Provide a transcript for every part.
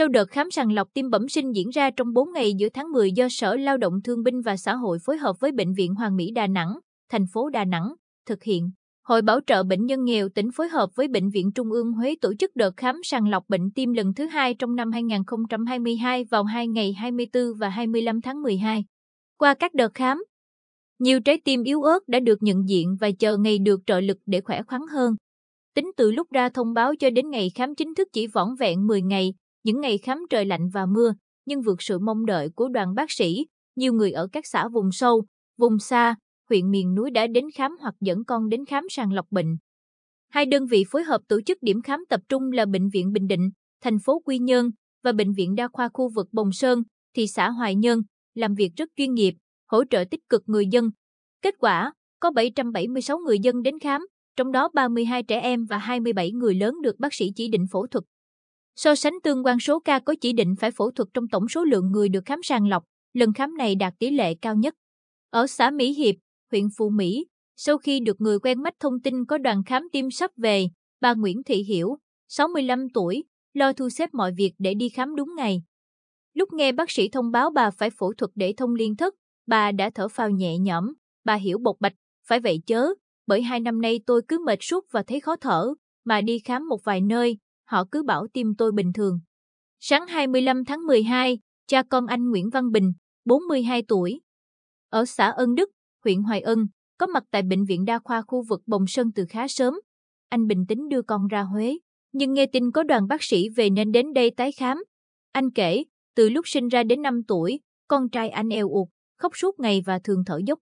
Sau đợt khám sàng lọc tim bẩm sinh diễn ra trong 4 ngày giữa tháng 10 do Sở Lao động Thương binh và Xã hội phối hợp với Bệnh viện Hoàng Mỹ Đà Nẵng, thành phố Đà Nẵng, thực hiện. Hội Bảo trợ Bệnh nhân nghèo tỉnh phối hợp với Bệnh viện Trung ương Huế tổ chức đợt khám sàng lọc bệnh tim lần thứ hai trong năm 2022 vào hai ngày 24 và 25 tháng 12. Qua các đợt khám, nhiều trái tim yếu ớt đã được nhận diện và chờ ngày được trợ lực để khỏe khoắn hơn. Tính từ lúc ra thông báo cho đến ngày khám chính thức chỉ vỏn vẹn 10 ngày, những ngày khám trời lạnh và mưa, nhưng vượt sự mong đợi của đoàn bác sĩ, nhiều người ở các xã vùng sâu, vùng xa, huyện miền núi đã đến khám hoặc dẫn con đến khám sàng lọc bệnh. Hai đơn vị phối hợp tổ chức điểm khám tập trung là Bệnh viện Bình Định, thành phố Quy Nhơn và Bệnh viện Đa khoa khu vực Bồng Sơn, thị xã Hoài Nhơn, làm việc rất chuyên nghiệp, hỗ trợ tích cực người dân. Kết quả, có 776 người dân đến khám, trong đó 32 trẻ em và 27 người lớn được bác sĩ chỉ định phẫu thuật. So sánh tương quan số ca có chỉ định phải phẫu thuật trong tổng số lượng người được khám sàng lọc, lần khám này đạt tỷ lệ cao nhất. Ở xã Mỹ Hiệp, huyện Phù Mỹ, sau khi được người quen mắt thông tin có đoàn khám tim sắp về, bà Nguyễn Thị Hiểu, 65 tuổi, lo thu xếp mọi việc để đi khám đúng ngày. Lúc nghe bác sĩ thông báo bà phải phẫu thuật để thông liên thất, bà đã thở phào nhẹ nhõm, bà hiểu bộc bạch, phải vậy chớ, bởi hai năm nay tôi cứ mệt suốt và thấy khó thở, mà đi khám một vài nơi, họ cứ bảo tim tôi bình thường. Sáng 25 tháng 12, cha con anh Nguyễn Văn Bình, 42 tuổi, ở xã Ân Đức, huyện Hoài Ân, có mặt tại Bệnh viện Đa khoa khu vực Bồng Sơn từ khá sớm. Anh bình tính đưa con ra Huế, nhưng nghe tin có đoàn bác sĩ về nên đến đây tái khám. Anh kể, từ lúc sinh ra đến 5 tuổi, con trai anh eo ụt, khóc suốt ngày và thường thở dốc.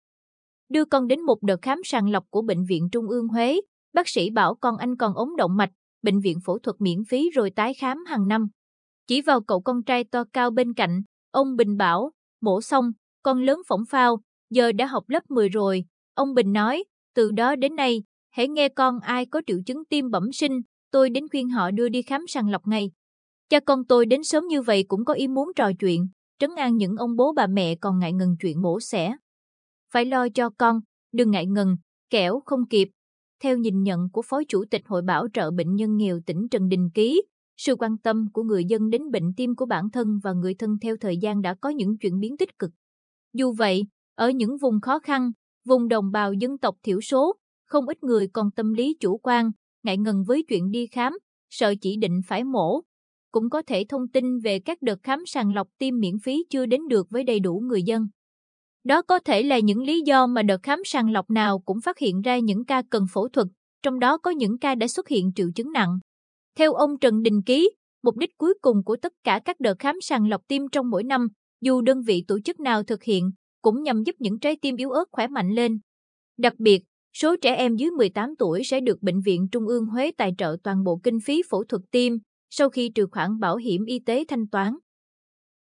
Đưa con đến một đợt khám sàng lọc của Bệnh viện Trung ương Huế, bác sĩ bảo con anh còn ống động mạch, bệnh viện phẫu thuật miễn phí rồi tái khám hàng năm. Chỉ vào cậu con trai to cao bên cạnh, ông Bình bảo, mổ xong, con lớn phỏng phao, giờ đã học lớp 10 rồi. Ông Bình nói, từ đó đến nay, hãy nghe con ai có triệu chứng tim bẩm sinh, tôi đến khuyên họ đưa đi khám sàng lọc ngay. Cha con tôi đến sớm như vậy cũng có ý muốn trò chuyện, trấn an những ông bố bà mẹ còn ngại ngần chuyện mổ xẻ. Phải lo cho con, đừng ngại ngần, kẻo không kịp. Theo nhìn nhận của Phó Chủ tịch Hội Bảo trợ Bệnh nhân nghèo tỉnh Trần Đình Ký, sự quan tâm của người dân đến bệnh tim của bản thân và người thân theo thời gian đã có những chuyển biến tích cực. Dù vậy, ở những vùng khó khăn, vùng đồng bào dân tộc thiểu số, không ít người còn tâm lý chủ quan, ngại ngần với chuyện đi khám, sợ chỉ định phải mổ. Cũng có thể thông tin về các đợt khám sàng lọc tim miễn phí chưa đến được với đầy đủ người dân. Đó có thể là những lý do mà đợt khám sàng lọc nào cũng phát hiện ra những ca cần phẫu thuật, trong đó có những ca đã xuất hiện triệu chứng nặng. Theo ông Trần Đình Ký, mục đích cuối cùng của tất cả các đợt khám sàng lọc tim trong mỗi năm, dù đơn vị tổ chức nào thực hiện, cũng nhằm giúp những trái tim yếu ớt khỏe mạnh lên. Đặc biệt, số trẻ em dưới 18 tuổi sẽ được Bệnh viện Trung ương Huế tài trợ toàn bộ kinh phí phẫu thuật tim sau khi trừ khoản bảo hiểm y tế thanh toán.